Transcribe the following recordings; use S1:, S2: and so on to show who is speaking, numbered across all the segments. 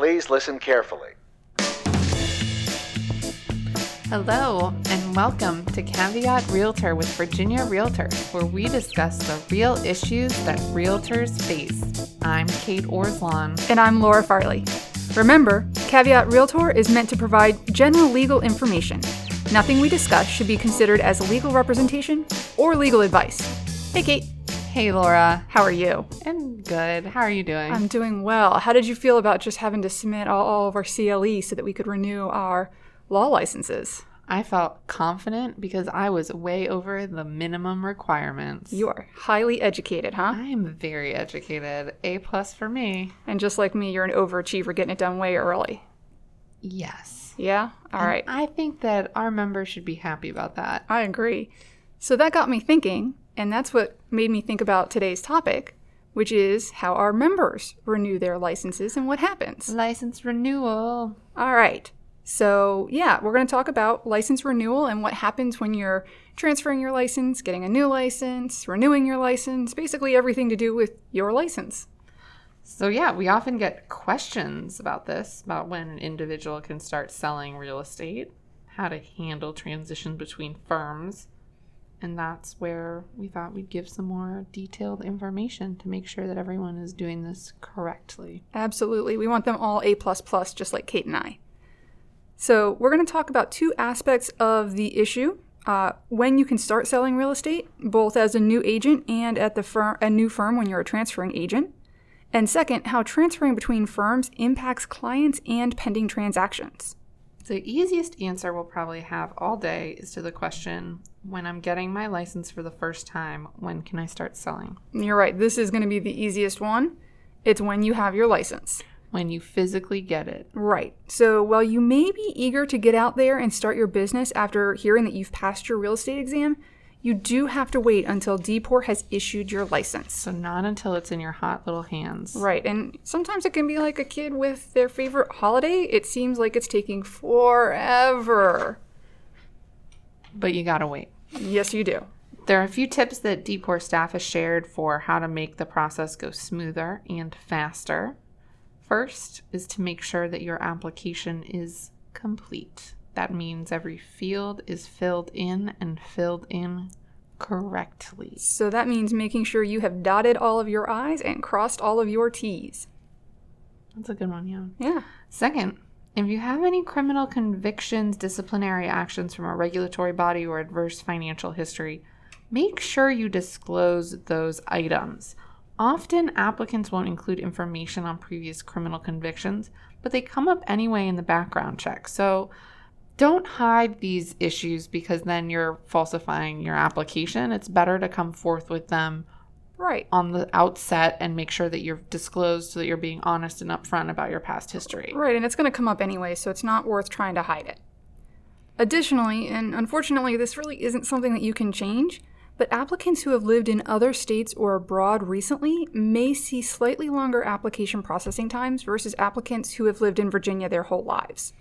S1: Please listen carefully.
S2: Hello, and welcome to Caveat Realtor with Virginia Realtor, where we discuss the real issues that realtors face. I'm Kate Orslon.
S3: And I'm Laura Farley. Remember, Caveat Realtor is meant to provide general legal information. Nothing we discuss should be considered as legal representation or legal advice. Hey, Kate.
S2: Hey, Laura.
S3: How are you?
S2: I'm good. How are you doing?
S3: I'm doing well. How did you feel about just having to submit all, all of our CLE so that we could renew our law licenses?
S2: I felt confident because I was way over the minimum requirements.
S3: You are highly educated, huh?
S2: I am very educated. A plus for me.
S3: And just like me, you're an overachiever getting it done way early.
S2: Yes.
S3: Yeah? All
S2: And
S3: right.
S2: I think that our members should be happy about that.
S3: I agree. So that got me thinking, and that's what made me think about today's topic, which is how our members renew their licenses and what happens.
S2: License renewal.
S3: All right. So, yeah, we're going to talk about license renewal and what happens when you're transferring your license, getting a new license, renewing your license, basically everything to do with your license.
S2: So, yeah, we often get questions about this about when an individual can start selling real estate, how to handle transition between firms. And that's where we thought we'd give some more detailed information to make sure that everyone is doing this correctly.
S3: Absolutely. We want them all A, plus just like Kate and I. So, we're going to talk about two aspects of the issue uh, when you can start selling real estate, both as a new agent and at the firm, a new firm when you're a transferring agent. And second, how transferring between firms impacts clients and pending transactions.
S2: The easiest answer we'll probably have all day is to the question when I'm getting my license for the first time, when can I start selling?
S3: You're right, this is going to be the easiest one. It's when you have your license.
S2: When you physically get it.
S3: Right. So while you may be eager to get out there and start your business after hearing that you've passed your real estate exam, you do have to wait until DPOR has issued your license.
S2: So, not until it's in your hot little hands.
S3: Right. And sometimes it can be like a kid with their favorite holiday. It seems like it's taking forever.
S2: But you gotta wait.
S3: Yes, you do.
S2: There are a few tips that DPOR staff has shared for how to make the process go smoother and faster. First is to make sure that your application is complete. That means every field is filled in and filled in correctly.
S3: So that means making sure you have dotted all of your I's and crossed all of your T's.
S2: That's a good one, yeah.
S3: Yeah.
S2: Second, if you have any criminal convictions, disciplinary actions from a regulatory body, or adverse financial history, make sure you disclose those items. Often, applicants won't include information on previous criminal convictions, but they come up anyway in the background check. So, don't hide these issues because then you're falsifying your application. It's better to come forth with them
S3: Right.
S2: on the outset and make sure that you're disclosed so that you're being honest and upfront about your past history.
S3: Right, and it's going to come up anyway, so it's not worth trying to hide it. Additionally, and unfortunately, this really isn't something that you can change, but applicants who have lived in other states or abroad recently may see slightly longer application processing times versus applicants who have lived in Virginia their whole lives.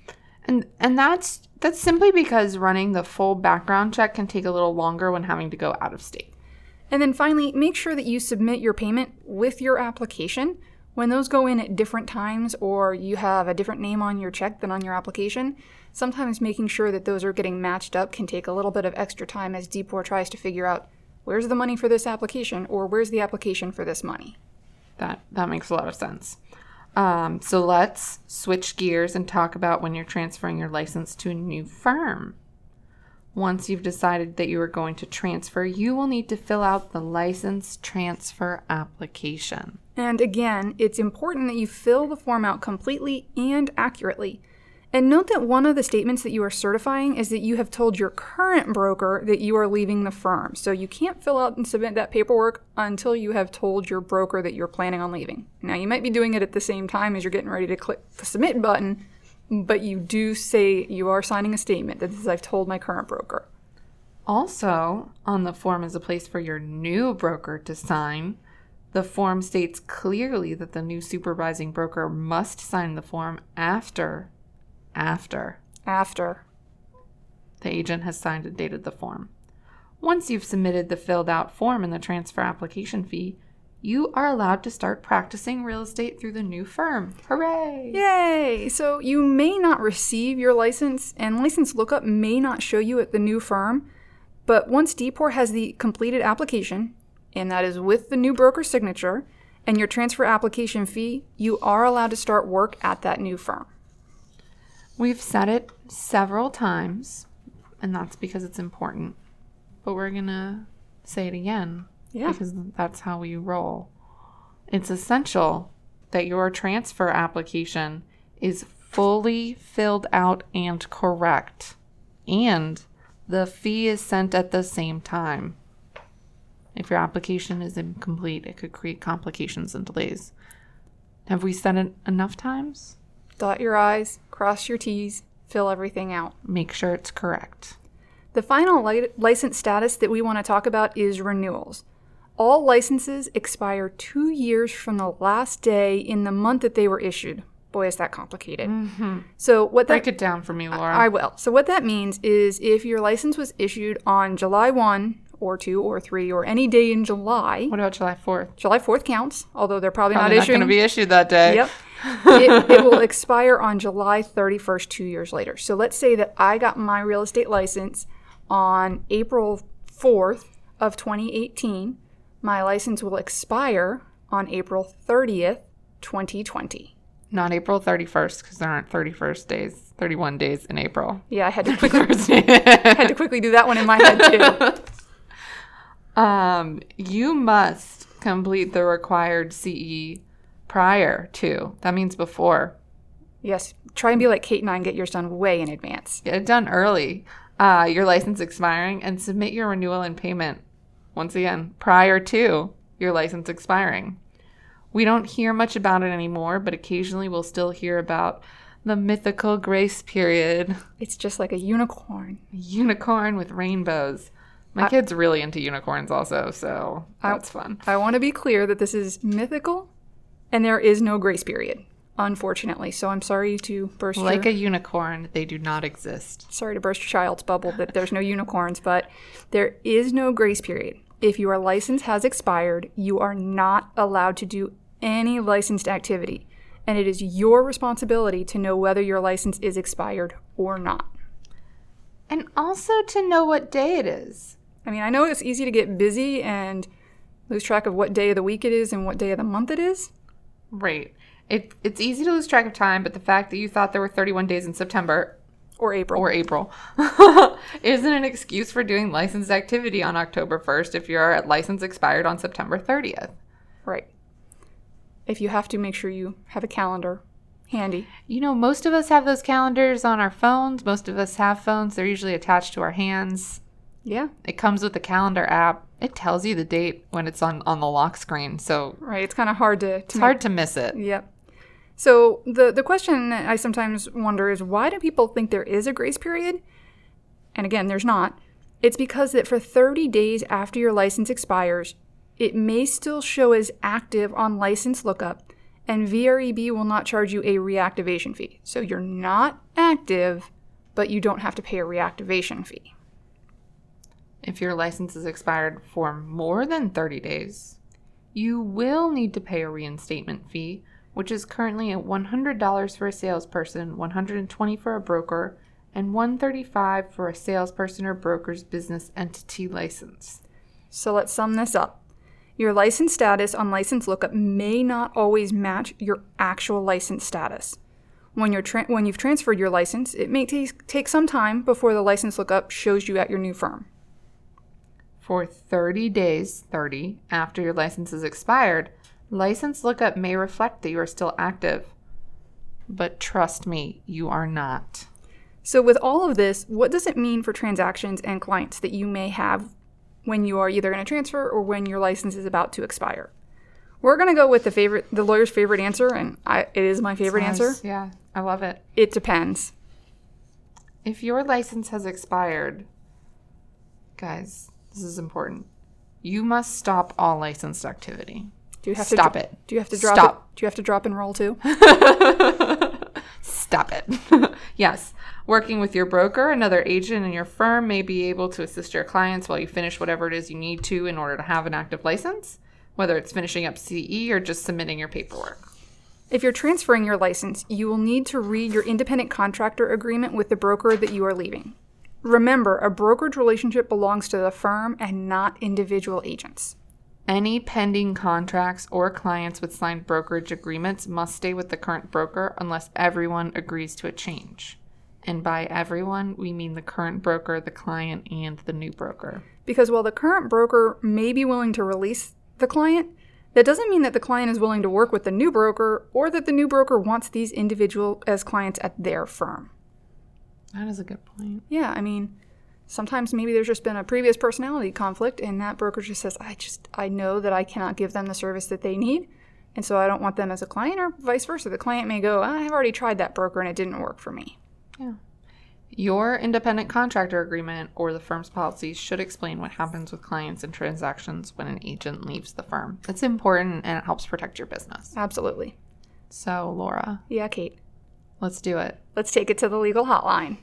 S2: And and that's that's simply because running the full background check can take a little longer when having to go out of state.
S3: And then finally, make sure that you submit your payment with your application. When those go in at different times or you have a different name on your check than on your application, sometimes making sure that those are getting matched up can take a little bit of extra time as DPOR tries to figure out where's the money for this application or where's the application for this money.
S2: That that makes a lot of sense. Um, so let's switch gears and talk about when you're transferring your license to a new firm. Once you've decided that you are going to transfer, you will need to fill out the license transfer application.
S3: And again, it's important that you fill the form out completely and accurately. And note that one of the statements that you are certifying is that you have told your current broker that you are leaving the firm. So you can't fill out and submit that paperwork until you have told your broker that you're planning on leaving. Now, you might be doing it at the same time as you're getting ready to click the submit button, but you do say you are signing a statement that says, I've told my current broker.
S2: Also, on the form is a place for your new broker to sign. The form states clearly that the new supervising broker must sign the form after after
S3: After.
S2: the agent has signed and dated the form. Once you've submitted the filled out form and the transfer application fee, you are allowed to start practicing real estate through the new firm. Hooray!
S3: Yay! So you may not receive your license, and license lookup may not show you at the new firm. But once DPOR has the completed application, and that is with the new broker signature, and your transfer application fee, you are allowed to start work at that new firm.
S2: We've said it several times, and that's because it's important. But we're going to say it again
S3: Yeah.
S2: because that's how we roll. It's essential that your transfer application is fully filled out and correct, and the fee is sent at the same time. If your application is incomplete, it could create complications and delays. Have we said it enough times?
S3: Dot your I's, cross your T's, fill everything out.
S2: Make sure it's correct.
S3: The final li- license status that we want to talk about is renewals. All licenses expire two years from the last day in the month that they were issued. Boy, is that complicated. Mm-hmm. So, what that
S2: Break it down for me, Laura.
S3: I will. So, what that means is if your license was issued on July 1 or 2 or 3 or any day in July,
S2: what about July 4th?
S3: July 4th counts, although they're probably,
S2: Probably
S3: not
S2: not going to be issued that day.
S3: Yep. it, it will expire on July 31st, two years later. So let's say that I got my real estate license on April 4th of 2018. My license will expire on April 30th, 2020.
S2: Not April 31st because there aren't 31st days, 31 days in April.
S3: Yeah, I had to quickly, had to quickly do that one in my head too.
S2: um, you must complete the required CE prior to. That means before.
S3: Yes, try and be like Kate and I and get yours done way in advance.
S2: Get it done early. Uh, your license expiring and submit your renewal and payment once again prior to your license expiring. We don't hear much about it anymore, but occasionally we'll still hear about the mythical grace period.
S3: It's just like a unicorn.
S2: unicorn with rainbows. My kid's really into unicorns also, so that's fun.
S3: I want to be clear that this is mythical and there is no grace period, unfortunately. So I'm sorry to burst
S2: Like
S3: your,
S2: a unicorn, they do not exist.
S3: sorry to burst your child's bubble that there's no unicorns, but there is no grace period. If your license has expired, you are not allowed to do any licensed activity, and it is your responsibility to know whether your license is expired or not.
S2: And also to know what day it is.
S3: I mean, I know it's easy to get busy and lose track of what day of the week it is and what day of the month it is.
S2: Right. It, it's easy to lose track of time, but the fact that you thought there were 31 days in September
S3: Or April.
S2: or April isn't an excuse for doing licensed activity on October 1st if your license expired on September 30th.
S3: Right. If you have to, make sure you have a calendar handy.
S2: You know, most of us have those calendars on our phones. Most of us have phones. They're usually attached to our hands.
S3: Yeah,
S2: It comes with the calendar app. It tells you the date when it's on, on the lock screen. So
S3: right. It's kind of hard to, to
S2: it's hard to miss it.
S3: Yep. So the the question I sometimes wonder is why do people think there is a grace period? And again, there's not. It's because that for 30 days after your license expires, it may still show as active on license lookup, and VREB will not charge you a reactivation fee. So you're not active, but you don't have to pay a reactivation fee.
S2: If your license is expired for more than 30 days, you will need to pay a reinstatement fee, which is currently at $100 for a salesperson, $120 for a broker, and $135 for a salesperson or broker's business entity license.
S3: So let's sum this up. Your license status on license lookup may not always match your actual license status. When, you're tra- when you've transferred your license, it may t- take some time before the license lookup shows you at your new firm.
S2: For 30 days, 30, after your license is expired, license lookup may reflect that you are still active. But trust me, you are not.
S3: So, with all of this, what does it mean for transactions and clients that you may have when you are either going to transfer or when your license is about to expire? We're going to go with the favorite, the lawyer's favorite answer, and I, it is my favorite answer.
S2: Yeah, I love it.
S3: It depends.
S2: If your license has expired, guys, this is important. You must stop all licensed activity.
S3: Do you have to
S2: Stop
S3: to
S2: it.
S3: Do you have to drop
S2: Stop.
S3: it? Do you have to drop and roll too?
S2: Stop it. yes. Working with your broker, another agent in your firm may be able to assist your clients while you finish whatever it is you need to in order to have an active license. whether it's finishing up CE or just submitting your paperwork.
S3: If you're transferring your license, you will need to read your independent contractor agreement with the broker that you are leaving. Remember, a brokerage relationship belongs to the firm and not individual agents.
S2: Any pending contracts or clients with signed brokerage agreements must stay with the current broker unless everyone agrees to a change. And by everyone, we mean the current broker, the client, and the new broker.
S3: Because while the current broker may be willing to release the client, that doesn't mean that the client is willing to work with the new broker or that the new broker wants these individual as clients at their firm.
S2: That is a good point.
S3: Yeah, I mean, sometimes maybe there's just been a previous personality conflict and that broker just says, I just, I know that I cannot give them the service that they need. And so I don't want them as a client, or vice versa. The client may go, I've already tried that broker and it didn't work for me.
S2: Yeah. Your independent contractor agreement or the firm's policies should explain what happens with clients and transactions when an agent leaves the firm. It's important and it helps protect your business.
S3: Absolutely.
S2: So, Laura,
S3: Yeah, Kate.
S2: let's do it.
S3: Let's take it to the legal hotline.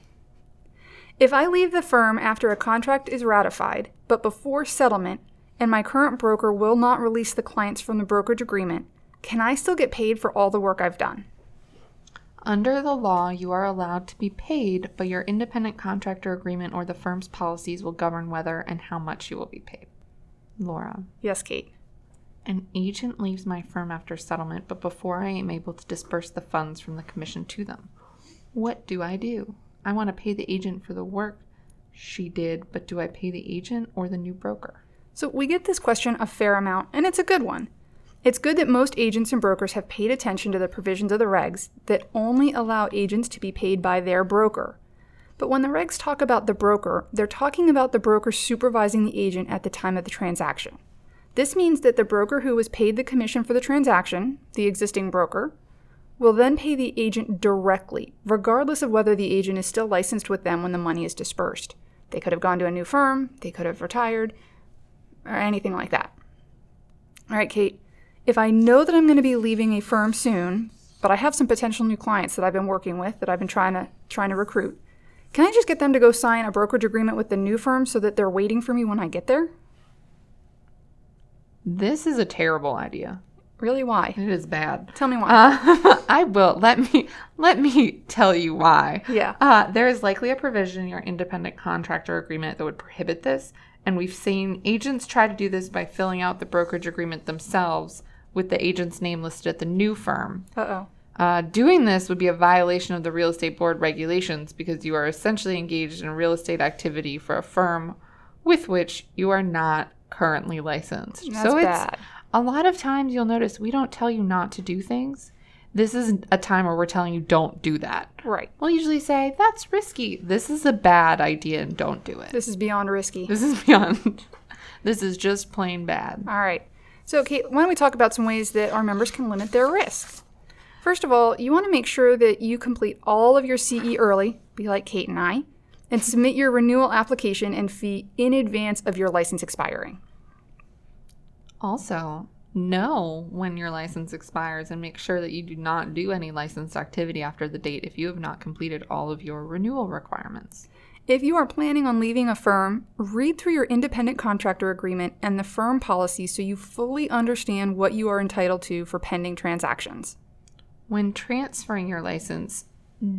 S3: If I leave the firm after a contract is ratified, but before settlement, and my current broker will not release the clients from the brokerage agreement, can I still get paid for all the work I've done?
S2: Under the law, you are allowed to be paid, but your independent contractor agreement or the firm's policies will govern whether and how much you will be paid. Laura,
S3: Yes, Kate.
S2: an agent leaves my firm after settlement, but before I am able to disperse the funds from the commission to them. What do I do? I want to pay the agent for the work she did, but do I pay the agent or the new broker?
S3: So we get this question a fair amount, and it's a good one. It's good that most agents and brokers have paid attention to the provisions of the regs that only allow agents to be paid by their broker. But when the regs talk about the broker, they're talking about the broker supervising the agent at the time of the transaction. This means that the broker who was paid the commission for the transaction, the existing broker, will then pay the agent directly, regardless of whether the agent is still licensed with them when the money is dispersed. They could have gone to a new firm, they could have retired, or anything like that. All right, Kate, if I know that I'm going to be leaving a firm soon, but I have some potential new clients that I've been working with that I've been trying to trying to recruit, can I just get them to go sign a brokerage agreement with the new firm so that they're waiting for me when I get there?
S2: This is a terrible idea.
S3: Really, why?
S2: It is bad.
S3: Tell me why.
S2: Uh, I will. Let me let me tell you why.
S3: Yeah.
S2: Uh, there is likely a provision in your independent contractor agreement that would prohibit this, and we've seen agents try to do this by filling out the brokerage agreement themselves with the agent's name listed at the new firm.
S3: Uh oh.
S2: Uh, doing this would be a violation of the real estate board regulations because you are essentially engaged in real estate activity for a firm with which you are not currently licensed.
S3: That's
S2: so it's
S3: bad.
S2: A lot of times you'll notice we don't tell you not to do things. This is a time where we're telling you don't do that.
S3: Right.
S2: We'll usually say that's risky. This is a bad idea and don't do it.
S3: This is beyond risky.
S2: This is beyond. this is just plain bad.
S3: All right. So, Kate, why don't we talk about some ways that our members can limit their risk? First of all, you want to make sure that you complete all of your CE early, be like Kate and I, and submit your renewal application and fee in advance of your license expiring.
S2: Also, know when your license expires and make sure that you do not do any licensed activity after the date if you have not completed all of your renewal requirements.
S3: If you are planning on leaving a firm, read through your independent contractor agreement and the firm policy so you fully understand what you are entitled to for pending transactions.
S2: When transferring your license,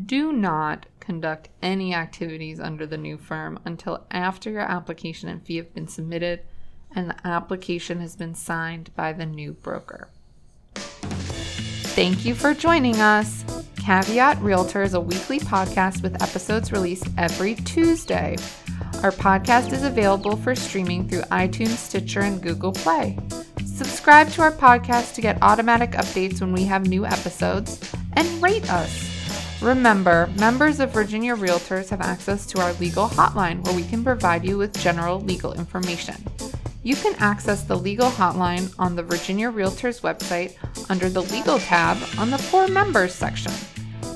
S2: do not conduct any activities under the new firm until after your application and fee have been submitted and the application has been signed by the new broker. Thank you for joining us. Caveat Realtor is a weekly podcast with episodes released every Tuesday. Our podcast is available for streaming through iTunes, Stitcher, and Google Play. Subscribe to our podcast to get automatic updates when we have new episodes and rate us. Remember, members of Virginia Realtors have access to our legal hotline where we can provide you with general legal information. You can access the legal hotline on the Virginia Realtors website under the Legal tab on the For Members section.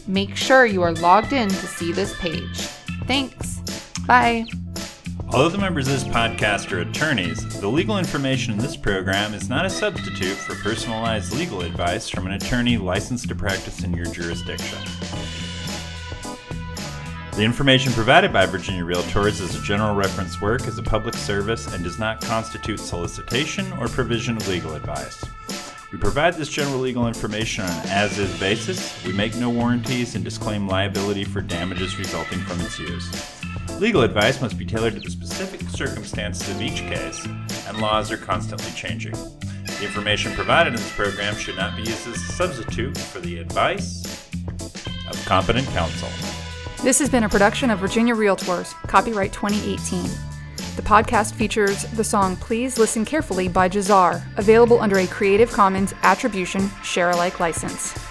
S2: Make sure you are logged in to see this page. Thanks. Bye.
S1: Although the members of this podcast are attorneys, the legal information in this program is not a substitute for personalized legal advice from an attorney licensed to practice in your jurisdiction. The information provided by Virginia Realtors is a general reference work is a public service and does not constitute solicitation or provision of legal advice. We provide this general legal information on an as is basis. We make no warranties and disclaim liability for damages resulting from its use. Legal advice must be tailored to the specific circumstances of each case, and laws are constantly changing. The information provided in this program should not be used as a substitute for the advice of competent counsel.
S3: This has been a production of Virginia Realtors, copyright 2018. The podcast features the song Please Listen Carefully by Jahzzar, available under a Creative Commons Attribution Share Alike license.